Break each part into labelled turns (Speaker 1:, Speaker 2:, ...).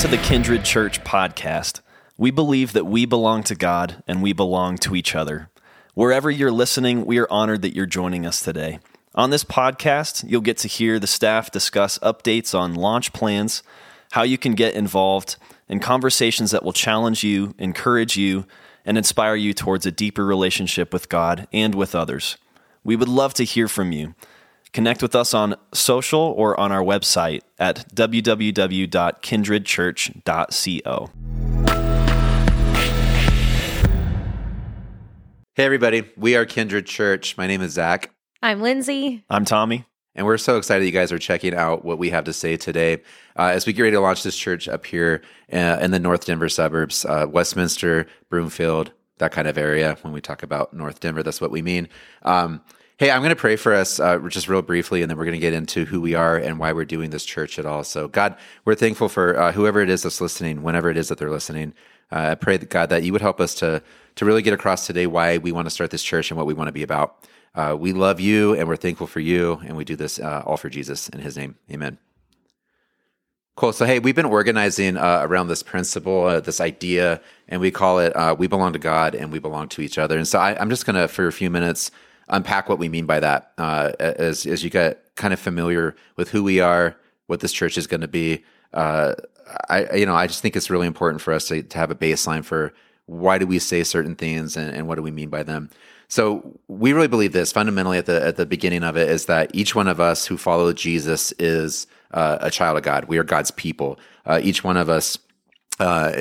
Speaker 1: To the Kindred Church podcast. We believe that we belong to God and we belong to each other. Wherever you're listening, we are honored that you're joining us today. On this podcast, you'll get to hear the staff discuss updates on launch plans, how you can get involved, and conversations that will challenge you, encourage you, and inspire you towards a deeper relationship with God and with others. We would love to hear from you. Connect with us on social or on our website at www.kindredchurch.co.
Speaker 2: Hey, everybody. We are Kindred Church. My name is Zach,
Speaker 3: I'm Lindsay.
Speaker 1: I'm Tommy.
Speaker 2: and we're so excited you guys are checking out what we have to say today uh, as we get ready to launch this church up here uh, in the North Denver suburbs, uh, Westminster, Broomfield, that kind of area. When we talk about North Denver, that's what we mean. Um, hey, I'm going to pray for us uh, just real briefly, and then we're going to get into who we are and why we're doing this church at all. So, God, we're thankful for uh, whoever it is that's listening, whenever it is that they're listening. Uh, I pray that God that you would help us to to really get across today why we want to start this church and what we want to be about. Uh, we love you and we're thankful for you, and we do this uh, all for Jesus in His name. Amen. Cool. So, hey, we've been organizing uh, around this principle, uh, this idea, and we call it uh, "We belong to God and we belong to each other." And so, I, I'm just going to, for a few minutes, unpack what we mean by that, uh, as as you get kind of familiar with who we are, what this church is going to be. Uh, I, you know, I just think it's really important for us to, to have a baseline for why do we say certain things and, and what do we mean by them. So we really believe this fundamentally at the at the beginning of it is that each one of us who follow Jesus is uh, a child of God. We are God's people. Uh, each one of us, uh,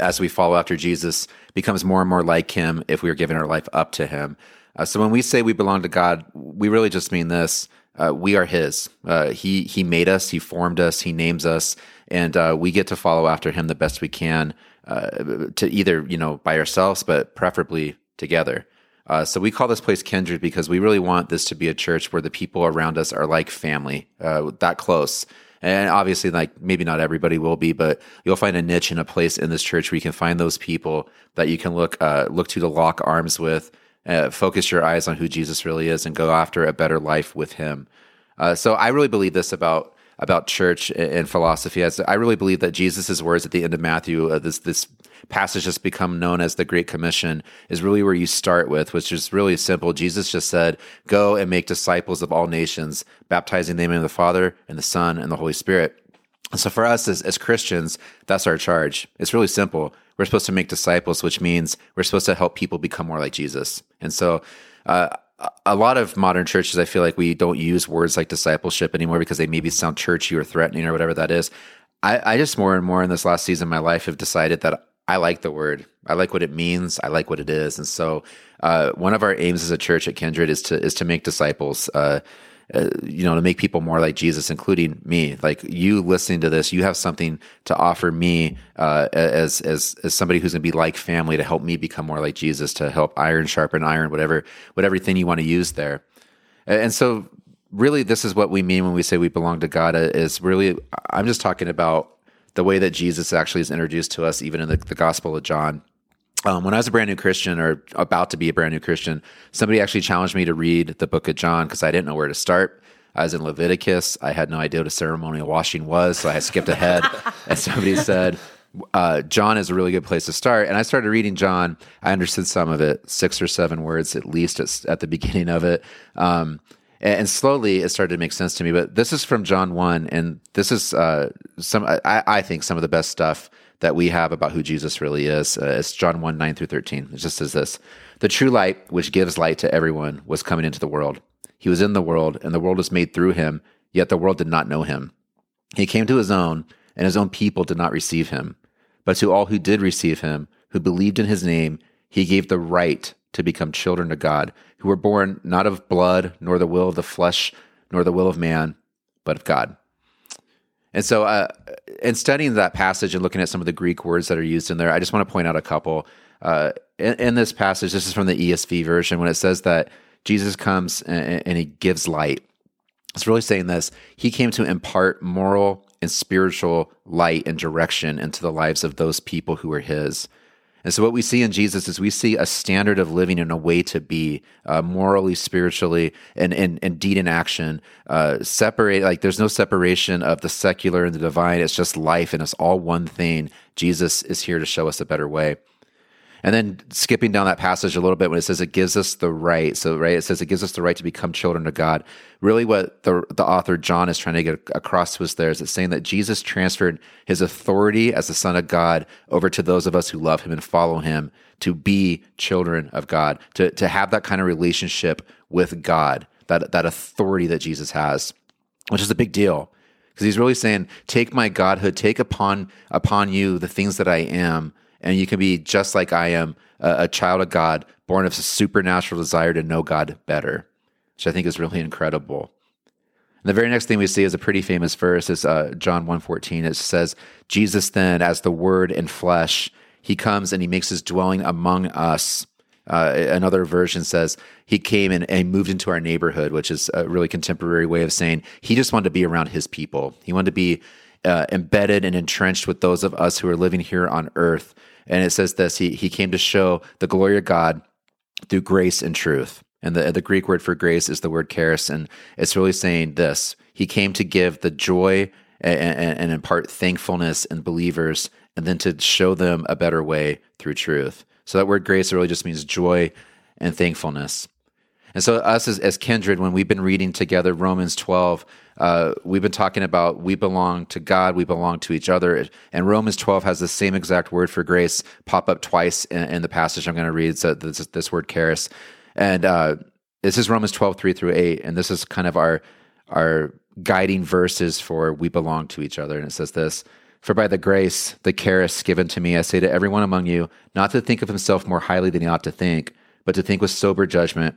Speaker 2: as we follow after Jesus, becomes more and more like Him if we are giving our life up to Him. Uh, so when we say we belong to God, we really just mean this: uh, we are His. Uh, he He made us. He formed us. He names us, and we get to follow after Him the best we can. to either you know by ourselves, but preferably together. Uh, so we call this place kindred because we really want this to be a church where the people around us are like family, uh, that close. And obviously, like maybe not everybody will be, but you'll find a niche and a place in this church where you can find those people that you can look uh, look to to lock arms with, uh, focus your eyes on who Jesus really is, and go after a better life with Him. Uh, so I really believe this about about church and philosophy. As I really believe that Jesus' words at the end of Matthew, uh, this this passage has become known as the Great Commission, is really where you start with, which is really simple. Jesus just said, "Go and make disciples of all nations, baptizing them in the Father and the Son and the Holy Spirit." So for us as, as Christians, that's our charge. It's really simple. We're supposed to make disciples, which means we're supposed to help people become more like Jesus. And so, uh, a lot of modern churches, I feel like we don't use words like discipleship anymore because they maybe sound churchy or threatening or whatever that is. I, I just more and more in this last season of my life have decided that I like the word. I like what it means. I like what it is. And so, uh, one of our aims as a church at Kindred is to is to make disciples. Uh, uh, you know, to make people more like Jesus, including me. Like you listening to this, you have something to offer me uh, as as as somebody who's going to be like family to help me become more like Jesus, to help iron sharpen iron, whatever whatever thing you want to use there. And so, really, this is what we mean when we say we belong to God. Uh, is really, I'm just talking about the way that Jesus actually is introduced to us, even in the, the Gospel of John. Um, when I was a brand new Christian or about to be a brand new Christian, somebody actually challenged me to read the book of John because I didn't know where to start. I was in Leviticus. I had no idea what a ceremonial washing was, so I skipped ahead. and somebody said, uh, John is a really good place to start. And I started reading John. I understood some of it, six or seven words at least at, at the beginning of it. Um, and, and, slowly it started to make sense to me. But this is from John 1, and this is uh, some, I, I think, some of the best stuff that we have about who Jesus really is. Uh, it's John 1 9 through 13. It just says this The true light, which gives light to everyone, was coming into the world. He was in the world, and the world was made through him, yet the world did not know him. He came to his own, and his own people did not receive him. But to all who did receive him, who believed in his name, he gave the right to become children of God, who were born not of blood, nor the will of the flesh, nor the will of man, but of God. And so, uh, in studying that passage and looking at some of the Greek words that are used in there, I just want to point out a couple. Uh, in, in, this passage, this is from the ESV version, when it says that Jesus comes and, and he gives light. It's really saying this He came to impart moral and spiritual light and direction into the lives of those people who are His. And so, what we see in Jesus is we see a standard of living and a way to be uh, morally, spiritually, and, and, and deed and action. Uh, separate, like, there's no separation of the secular and the divine. It's just life, and it's all one thing. Jesus is here to show us a better way. And then skipping down that passage a little bit when it says it gives us the right. So, right, it says it gives us the right to become children of God. Really, what the, the author John is trying to get across to us there is it's saying that Jesus transferred his authority as the Son of God over to those of us who love him and follow him to be children of God, to, to have that kind of relationship with God, that, that authority that Jesus has, which is a big deal because he's really saying, take my godhood, take upon upon you the things that I am and you can be just like I am, a, a child of God, born of a supernatural desire to know God better, which I think is really incredible. And the very next thing we see is a pretty famous verse is uh, John 1.14. It says, Jesus then, as the word in flesh, he comes and he makes his dwelling among us. Uh, another version says he came and, and, moved into our neighborhood, which is a really contemporary way of saying he just wanted to be around his people. He wanted to be uh, embedded and entrenched with those of us who are living here on earth. And it says this he, he came to show the glory of God through grace and truth. And the, the Greek word for grace is the word charis. And it's really saying this He came to give the joy and, and, and impart thankfulness in believers, and then to show them a better way through truth. So that word grace really just means joy and thankfulness. And so, us as, as kindred, when we've been reading together Romans 12, uh, we've been talking about we belong to God, we belong to each other. And Romans 12 has the same exact word for grace pop up twice in, in the passage I'm going to read. So, this, this word charis. And uh, this is Romans 12, 3 through 8. And this is kind of our, our guiding verses for we belong to each other. And it says this For by the grace, the charis given to me, I say to everyone among you, not to think of himself more highly than he ought to think, but to think with sober judgment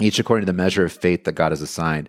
Speaker 2: each according to the measure of faith that God has assigned.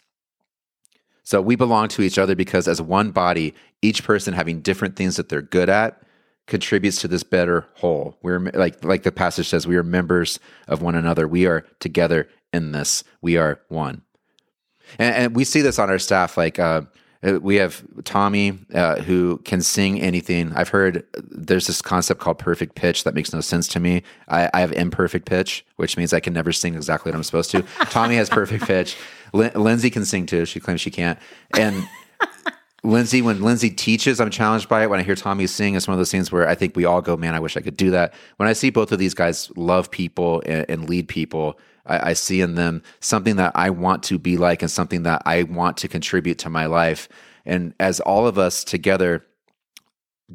Speaker 2: So we belong to each other because, as one body, each person having different things that they're good at contributes to this better whole. We're like like the passage says, we are members of one another. We are together in this. We are one, and, and we see this on our staff. Like uh, we have Tommy uh, who can sing anything. I've heard there's this concept called perfect pitch that makes no sense to me. I, I have imperfect pitch, which means I can never sing exactly what I'm supposed to. Tommy has perfect pitch. Lin- Lindsay can sing too. She claims she can't. And Lindsay, when Lindsay teaches, I'm challenged by it. When I hear Tommy sing, it's one of those things where I think we all go, man, I wish I could do that. When I see both of these guys love people and, and lead people, I, I see in them something that I want to be like and something that I want to contribute to my life. And as all of us together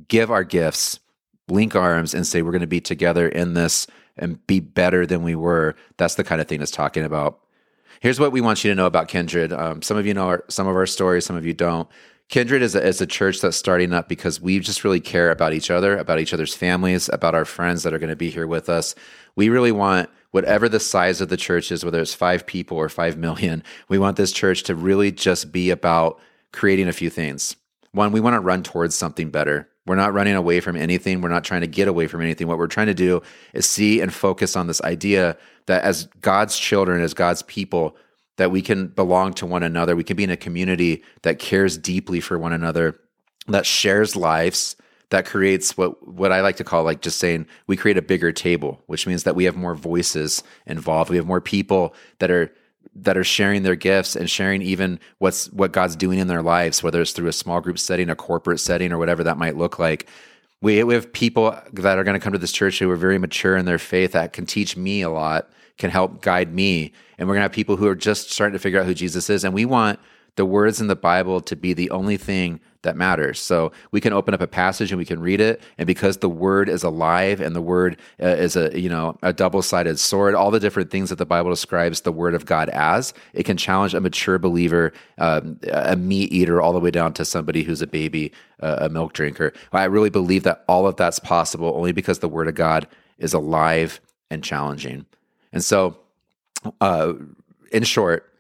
Speaker 2: give our gifts, link arms, and say we're going to be together in this and be better than we were, that's the kind of thing it's talking about. Here's what we want you to know about Kindred. Um, some of you know our, some of our stories, some of you don't. Kindred is a, is a church that's starting up because we just really care about each other, about each other's families, about our friends that are going to be here with us. We really want whatever the size of the church is, whether it's five people or five million, we want this church to really just be about creating a few things. One, we want to run towards something better. We're not running away from anything. We're not trying to get away from anything. What we're trying to do is see and focus on this idea that as God's children, as God's people, that we can belong to one another. We can be in a community that cares deeply for one another, that shares lives, that creates what what I like to call like just saying we create a bigger table, which means that we have more voices involved. We have more people that are that are sharing their gifts and sharing even what's what God's doing in their lives, whether it's through a small group setting, a corporate setting, or whatever that might look like. We, we have people that are going to come to this church who are very mature in their faith that can teach me a lot, can help guide me. And we're going to have people who are just starting to figure out who Jesus is. And we want the words in the Bible to be the only thing that matters. So we can open up a passage and we can read it, and because the word is alive and the word uh, is a you know a double sided sword, all the different things that the Bible describes the word of God as, it can challenge a mature believer, um, a meat eater, all the way down to somebody who's a baby, uh, a milk drinker. I really believe that all of that's possible only because the word of God is alive and challenging. And so, uh, in short,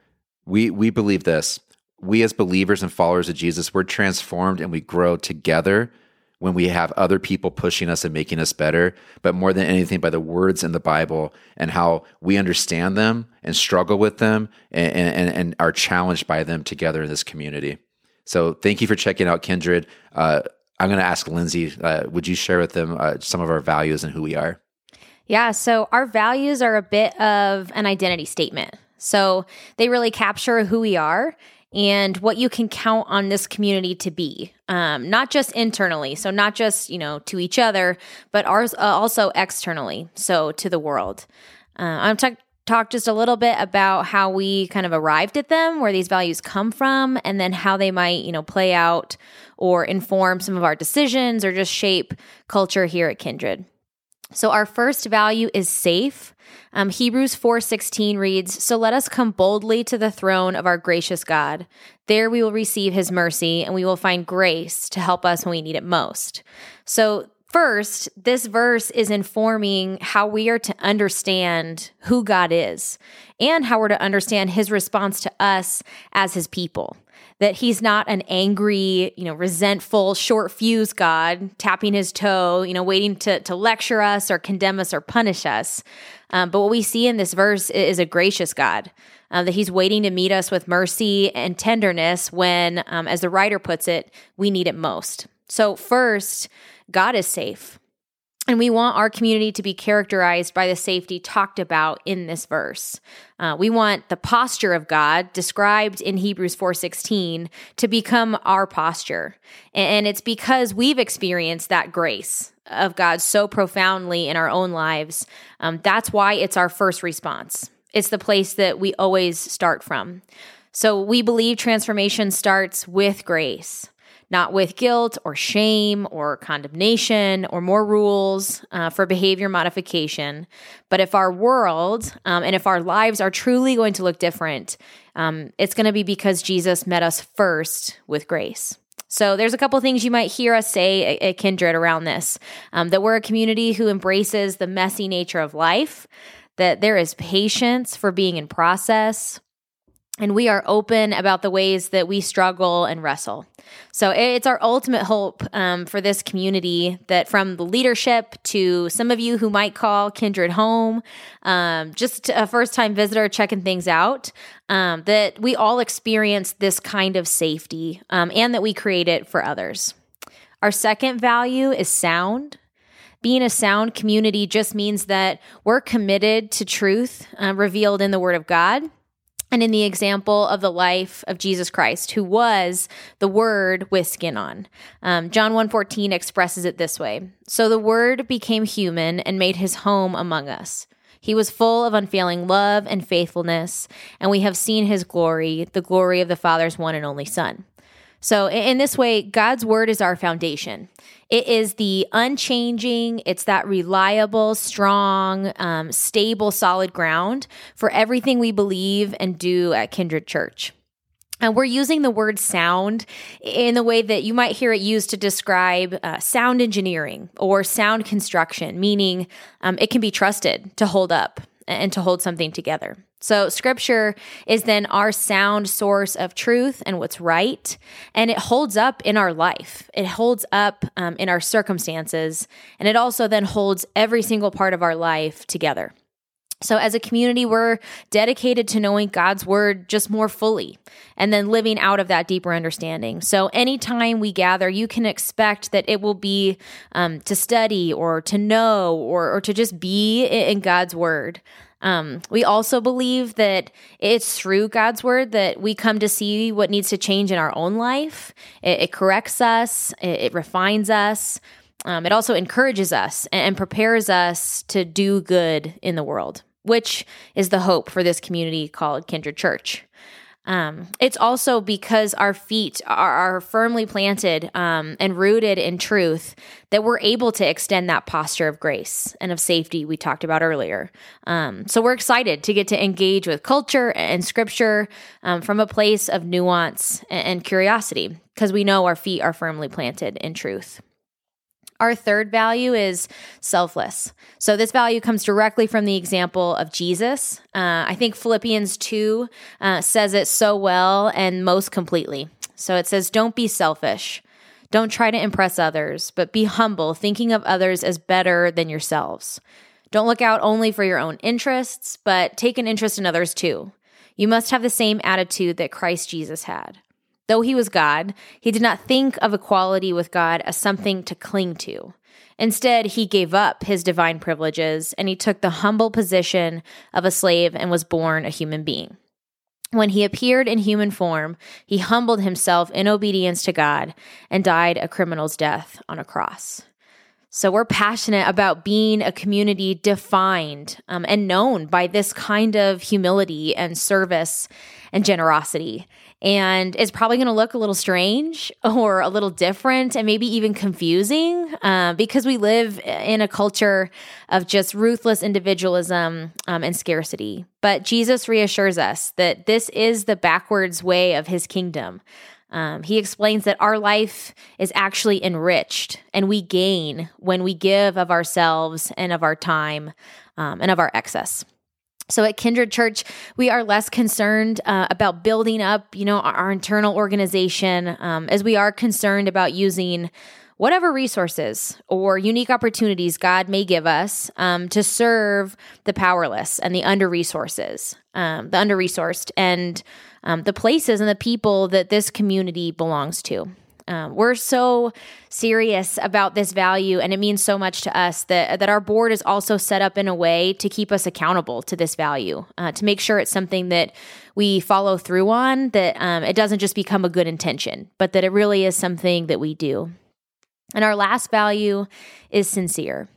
Speaker 2: we we believe this. We as believers and followers of Jesus, we're transformed and we grow together when we have other people pushing us and making us better, but more than anything by the words in the Bible and how we understand them and struggle with them and, and, and are challenged by them together in this community. So thank you for checking out Kindred. Uh, I'm going to ask Lindsay, uh, would you share with them uh, some of our values and who we are?
Speaker 3: Yeah, so our values are a bit of an identity statement. So they really capture who we are and what you can count on this community to be, um, not just internally, so not just you know to each other, but ours uh, also externally, so to the world. Uh, I'm talk talk just a little bit about how we kind of arrived at them, where these values come from, and then how they might you know play out or inform some of our decisions or just shape culture here at Kindred. So our first value is safe. Um, Hebrews 4:16 reads, "So let us come boldly to the throne of our gracious God. There we will receive his mercy and we will find grace to help us when we need it most." So First, this verse is informing how we are to understand who God is and how we're to understand his response to us as his people that he's not an angry, you know, resentful, short fuse God tapping his toe, you know, waiting to, to lecture us or condemn us or punish us. Um, but what we see in this verse is a gracious God. Uh, that he's waiting to meet us with mercy and tenderness when, um, as the writer puts it, we need it most. So, first, God is safe. And we want our community to be characterized by the safety talked about in this verse. Uh, we want the posture of God described in Hebrews 4:16 to become our posture. And it's because we've experienced that grace of God so profoundly in our own lives. Um, that's why it's our first response. It's the place that we always start from. So we believe transformation starts with grace not with guilt or shame or condemnation or more rules uh, for behavior modification. But if our world um, and if our lives are truly going to look different, um, it's going to be because Jesus met us first with grace. So there's a couple things you might hear us say at, Kindred around this um, that we're a community who embraces the messy nature of life, that there is patience for being in process, and we are open about the ways that we struggle and wrestle. So it's our ultimate hope um, for this community that from the leadership to some of you who might call Kindred home, um, just a first time visitor checking things out, um, that we all experience this kind of safety um, and that we create it for others. Our second value is sound being a sound community just means that we're committed to truth uh, revealed in the Word of God and in the example of the life of Jesus Christ, who was the Word with skin on. Um, John 1.14 expresses it this way. So the Word became human and made his home among us. He was full of unfailing love and faithfulness, and we have seen his glory, the glory of the Father's one and only Son. So, in this way, God's word is our foundation. It is the unchanging, it's that reliable, strong, um, stable, solid ground for everything we believe and do at Kindred Church. And we're using the word sound in the way that you might hear it used to describe uh, sound engineering or sound construction, meaning um, it can be trusted to hold up and to hold something together. So, scripture is then our sound source of truth and what's right, and it holds up in our life. It holds up um, in our circumstances, and it also then holds every single part of our life together. So, as a community, we're dedicated to knowing God's word just more fully and then living out of that deeper understanding. So, anytime we gather, you can expect that it will be um, to study or to know or, or to just be in God's word. Um, we also believe that it's through God's word that we come to see what needs to change in our own life. It, it corrects us, it, it refines us. Um, it also encourages us and, and prepares us to do good in the world, which is the hope for this community called Kindred Church. Um, it's also because our feet are, are firmly planted um, and rooted in truth that we're able to extend that posture of grace and of safety we talked about earlier. Um, so we're excited to get to engage with culture and scripture um, from a place of nuance and, and curiosity because we know our feet are firmly planted in truth. Our third value is selfless. So, this value comes directly from the example of Jesus. Uh, I think Philippians 2 uh, says it so well and most completely. So, it says, Don't be selfish. Don't try to impress others, but be humble, thinking of others as better than yourselves. Don't look out only for your own interests, but take an interest in others too. You must have the same attitude that Christ Jesus had. Though he was God, he did not think of equality with God as something to cling to. Instead, he gave up his divine privileges and he took the humble position of a slave and was born a human being. When he appeared in human form, he humbled himself in obedience to God and died a criminal's death on a cross. So we're passionate about being a community defined um, and known by this kind of humility and service and generosity. And it's probably going to look a little strange or a little different and maybe even confusing uh, because we live in a culture of just ruthless individualism um, and scarcity. But Jesus reassures us that this is the backwards way of his kingdom. Um, he explains that our life is actually enriched and we gain when we give of ourselves and of our time um, and of our excess. So at Kindred Church, we are less concerned uh, about building up, you know, our, our internal organization, um, as we are concerned about using whatever resources or unique opportunities God may give us um, to serve the powerless and the under resources, um, the under resourced, and um, the places and the people that this community belongs to. Um, we're so serious about this value, and it means so much to us that that our board is also set up in a way to keep us accountable to this value, uh, to make sure it's something that we follow through on, that um, it doesn't just become a good intention, but that it really is something that we do. And our last value is sincere.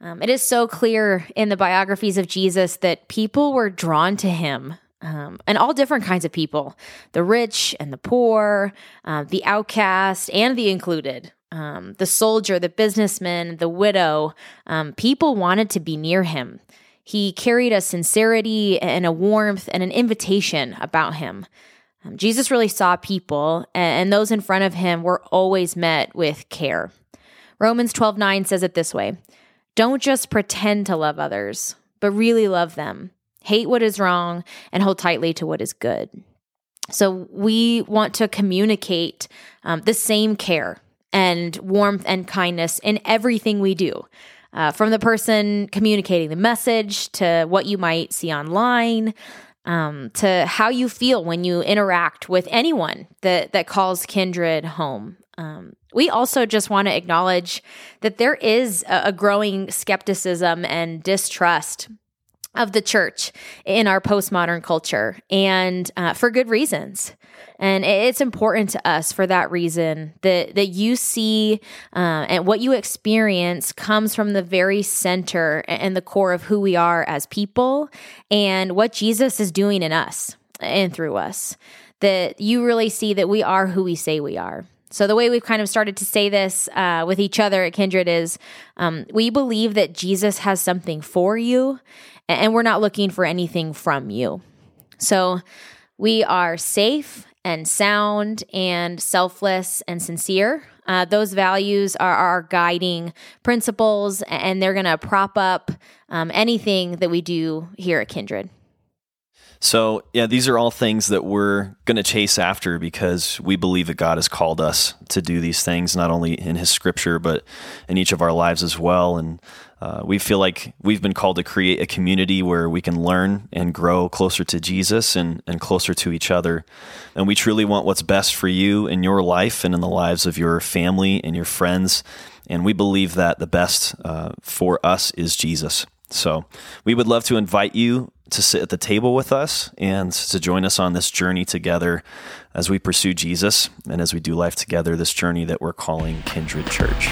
Speaker 3: Um, it is so clear in the biographies of Jesus that people were drawn to him um, and all different kinds of people the rich and the poor, uh, the outcast and the included, um, the soldier, the businessman, the widow. Um, people wanted to be near him. He carried a sincerity and a warmth and an invitation about him. Um, Jesus really saw people, and, and those in front of him were always met with care. Romans 12 9 says it this way Don't just pretend to love others, but really love them hate what is wrong, and hold tightly to what is good. So we want to communicate um, the same care and warmth and kindness in everything we do. Uh, from the person communicating the message to what you might see online, um, to how you feel when you interact with anyone that that calls kindred home. Um, we also just want to acknowledge that there is a, a growing skepticism and distrust of the church in our postmodern culture, and uh, for good reasons. And it's important to us for that reason that that you see uh, and what you experience comes from the very center and the core of who we are as people, and what Jesus is doing in us and through us. That you really see that we are who we say we are. So, the way we've kind of started to say this uh, with each other at Kindred is um, we believe that Jesus has something for you and we're not looking for anything from you. So we are safe and sound and selfless and sincere. Uh, those values are our guiding principles, and they're going to prop up um, anything that we do here at Kindred.
Speaker 1: So, yeah, these are all things that we're going to chase after because we believe that God has called us to do these things, not only in His scripture, but in each of our lives as well. And uh, we feel like we've been called to create a community where we can learn and grow closer to Jesus and, and closer to each other. And we truly want what's best for you in your life and in the lives of your family and your friends. And we believe that the best uh, for us is Jesus. So we would love to invite you to sit at the table with us and to join us on this journey together as we pursue Jesus and as we do life together, this journey that we're calling Kindred Church.